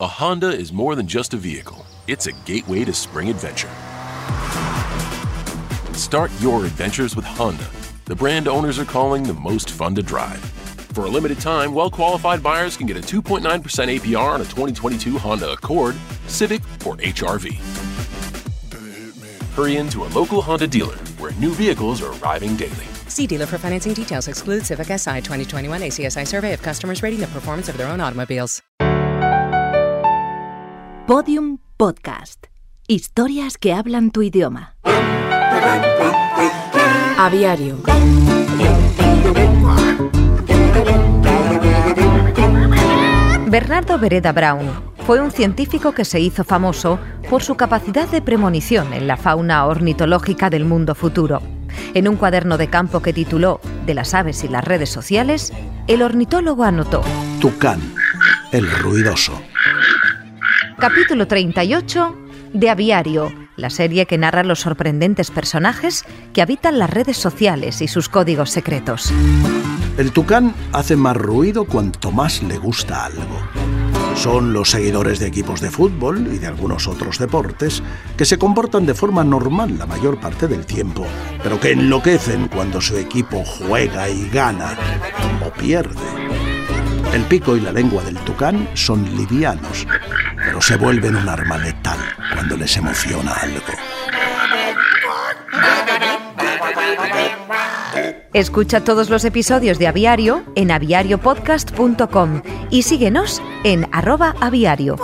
A Honda is more than just a vehicle, it's a gateway to spring adventure. Start your adventures with Honda, the brand owners are calling the most fun to drive. For a limited time, well qualified buyers can get a 2.9% APR on a 2022 Honda Accord, Civic, or HRV. Hurry into a local Honda dealer where new vehicles are arriving daily. See dealer for financing details. Exclude Civic SI 2021 ACSI survey of customers rating the performance of their own automobiles. Podium Podcast. Historias que hablan tu idioma. Aviario. Bernardo Vereda Brown fue un científico que se hizo famoso por su capacidad de premonición en la fauna ornitológica del mundo futuro. En un cuaderno de campo que tituló De las aves y las redes sociales, el ornitólogo anotó Tucán, el ruidoso. Capítulo 38 de Aviario, la serie que narra los sorprendentes personajes que habitan las redes sociales y sus códigos secretos. El tucán hace más ruido cuanto más le gusta algo. Son los seguidores de equipos de fútbol y de algunos otros deportes que se comportan de forma normal la mayor parte del tiempo, pero que enloquecen cuando su equipo juega y gana o pierde. El pico y la lengua del tucán son livianos, pero se vuelven un arma letal cuando les emociona algo. Escucha todos los episodios de Aviario en aviariopodcast.com y síguenos en arroba aviario.